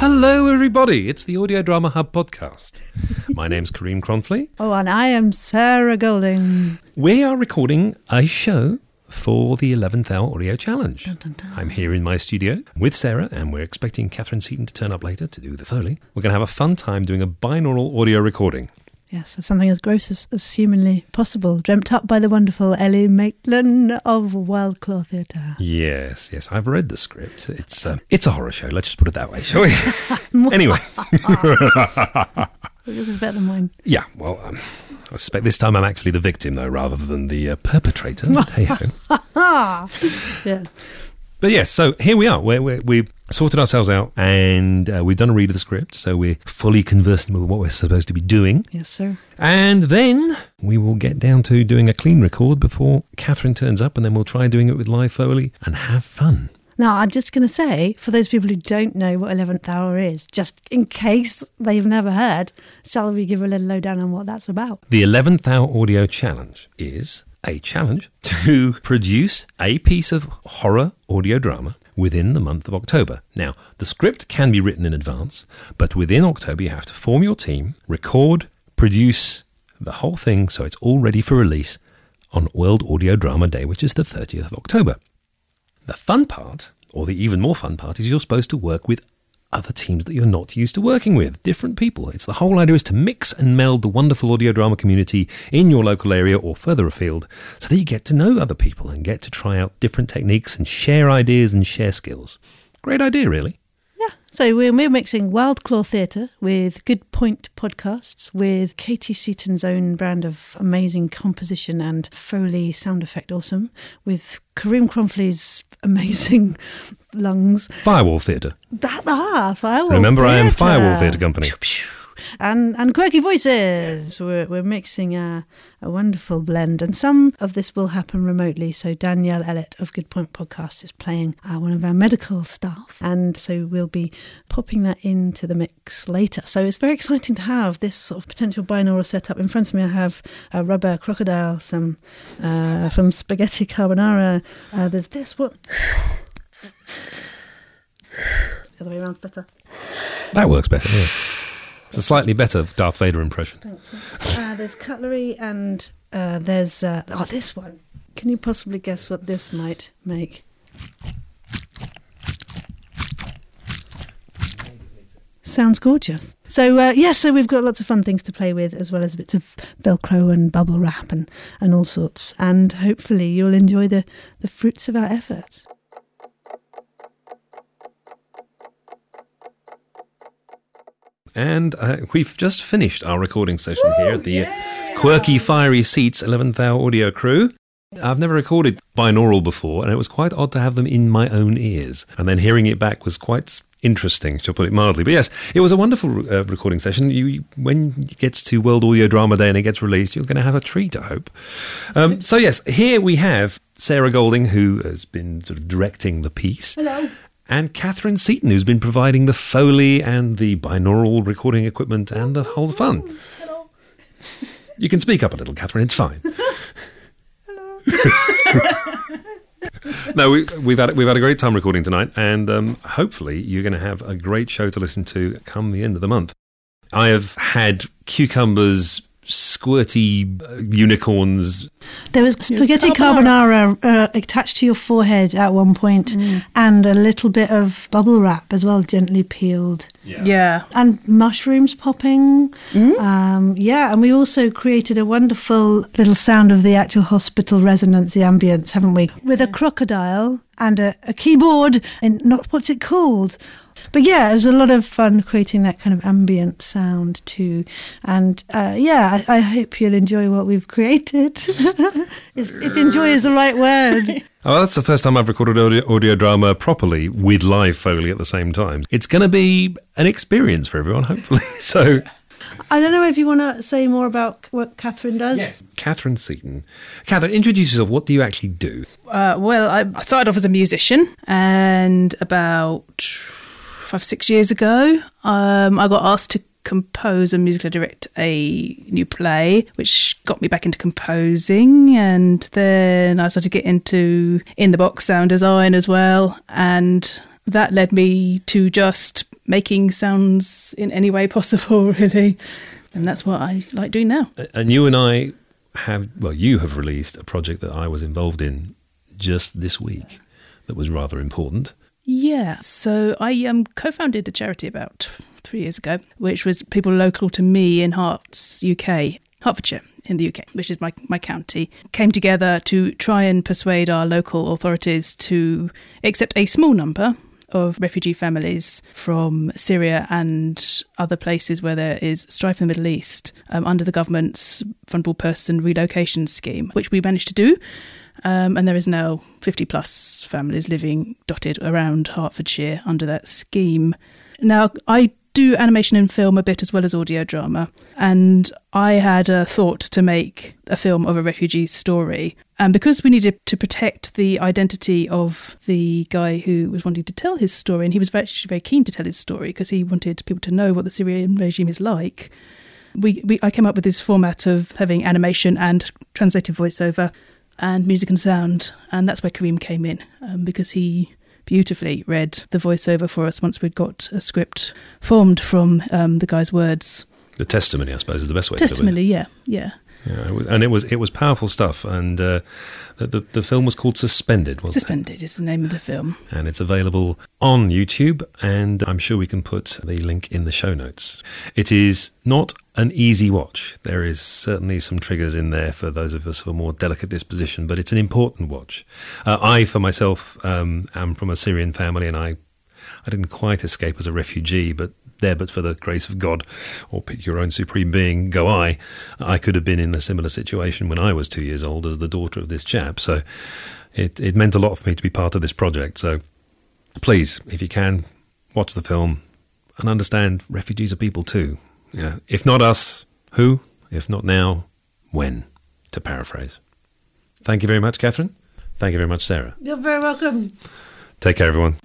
Hello, everybody. It's the Audio Drama Hub podcast. My name's Karim Kronfli. Oh, and I am Sarah Golding. We are recording a show for the 11th Hour Audio Challenge. Dun, dun, dun. I'm here in my studio with Sarah, and we're expecting Katharine Seaton to turn up later to do the Foley. We're going to have a fun time doing a binaural audio recording. Yes, of something as gross as, as humanly possible, dreamt up by the wonderful Ellie Maitland of Wild Claw Theatre. Yes, yes, I've read the script. It's uh, it's a horror show. Let's just put it that way, shall we? anyway, This is better than mine. yeah. Well, um, I suspect this time I'm actually the victim, though, rather than the uh, perpetrator. Hey ho. Yeah. But yes, so here we are. We're, we're, we've sorted ourselves out and uh, we've done a read of the script. So we're fully conversant with what we're supposed to be doing. Yes, sir. And then we will get down to doing a clean record before Katharine turns up. And then we'll try doing it with live Foley and have fun. Now, I'm just going to say, for those people who don't know what 11th Hour is, just in case they've never heard, shall we give a little lowdown on what that's about? The 11th Hour Audio Challenge is a challenge to produce a piece of horror audio drama within the month of October. Now, the script can be written in advance, but within October, you have to form your team, record, produce the whole thing so it's all ready for release on World Audio Drama Day, which is the 30th of October. The fun part, or the even more fun part, is you're supposed to work with other teams that you're not used to working with, different people. It's the whole idea is to mix and meld the wonderful audio drama community in your local area or further afield so that you get to know other people and get to try out different techniques and share ideas and share skills. Great idea, really. So we're, we're mixing Wild Claw Theatre with Good Point podcasts, with Katie Seaton's own brand of amazing composition and Foley sound effect awesome, with Karim Kronfli's amazing lungs. Firewall Theatre. That ah, Firewall Remember, I am Firewall Theatre Company. Pew, pew. And and quirky voices. We're we're mixing a, a wonderful blend, and some of this will happen remotely. So Danielle Ellett of Good Point Podcast is playing uh, one of our medical staff, and so we'll be popping that into the mix later. So it's very exciting to have this sort of potential binaural setup in front of me. I have a rubber crocodile, some uh, from Spaghetti Carbonara. Uh, there's this one. The other way around's better. That works better, yeah. It's a slightly better Darth Vader impression. Uh, there's cutlery and uh, there's uh, oh this one. Can you possibly guess what this might make? Sounds gorgeous. So uh, yes, so we've got lots of fun things to play with, as well as bits of Velcro and bubble wrap and, and all sorts. And hopefully you'll enjoy the, the fruits of our efforts. And uh, we've just finished our recording session here at the uh, Quirky Fiery Seats 11th Hour Audio Crew. I've never recorded binaural before, and it was quite odd to have them in my own ears. And then hearing it back was quite interesting, to put it mildly. But yes, it was a wonderful uh, recording session. You, when it gets to World Audio Drama Day and it gets released, you're going to have a treat, I hope. Um, so yes, here we have Sarah Golding, who has been sort of directing the piece. Hello. And Katharine Seaton, who's been providing the Foley and the binaural recording equipment and the whole fun. Hello. You can speak up a little, Katharine, it's fine. Hello. no, we, we've had we've had a great time recording tonight, and um, hopefully you're going to have a great show to listen to come the end of the month. I have had cucumbers, squirty uh, unicorns. There was spaghetti carbonara, uh, attached to your forehead at one point, and a little bit of bubble wrap as well, gently peeled. Yeah. and mushrooms popping. Um, yeah, and we also created a wonderful little sound of the actual hospital resonance, the ambience, haven't we? With a crocodile and a, a keyboard and not what's it called? But yeah, it was a lot of fun creating that kind of ambient sound too. And uh, yeah, I, I hope you'll enjoy what we've created. if, if enjoy is the right word. Oh, that's the first time I've recorded audio, audio drama properly with live Foley at the same time. It's going to be an experience for everyone, hopefully. so, I don't know if you want to say more about what Katharine does. Yes, Katharine Seaton. Katharine, introduce yourself. What do you actually do? Uh, well, I I started off as a musician, and about five, six years ago, um, I got asked to compose and musically direct a new play, which got me back into composing. And then I started to get into in the box sound design as well. And that led me to just making sounds in any way possible, really. And that's what I like doing now. And you and I have, well, you have released a project that I was involved in just this week that was rather important. Yeah, so I um, co-founded a charity about three years ago, which was people local to me in Herts, UK, Hertfordshire in the UK, which is my, my county, came together to try and persuade our local authorities to accept a small number of refugee families from Syria and other places where there is strife in the Middle East um, under the government's vulnerable person relocation scheme, which we managed to do. Um, and there is now 50 plus families living dotted around Hertfordshire under that scheme. Now, I do animation and film a bit as well as audio drama. And I had a thought to make a film of a refugee story. And because we needed to protect the identity of the guy who was wanting to tell his story, and he was actually very keen to tell his story because he wanted people to know what the Syrian regime is like. We, we, I came up with this format of having animation and translated voiceover and music and sound, and that's where Karim came in um, because he beautifully read the voiceover for us once we'd got a script formed from um, the guy's words. The testimony, I suppose, is the best way. Testimony, yeah, yeah. Yeah, it was, and it was it was powerful stuff. And uh, the, the, the film was called Suspended. Suspended it? is the name of the film, and it's available on YouTube. And I'm sure we can put the link in the show notes. It is not an easy watch. There is certainly some triggers in there for those of us of a more delicate disposition, but it's an important watch. Uh, I, for myself, um, am from a Syrian family, and I I didn't quite escape as a refugee, but there but for the grace of God, or pick your own supreme being, go I. I could have been in a similar situation when I was two years old as the daughter of this chap. So it, it meant a lot for me to be part of this project. So please, if you can, watch the film and understand refugees are people too. Yeah. If not us, who? If not now, when? To paraphrase. Thank you very much, Katharine. Thank you very much, Sarah. You're very welcome. Take care, everyone.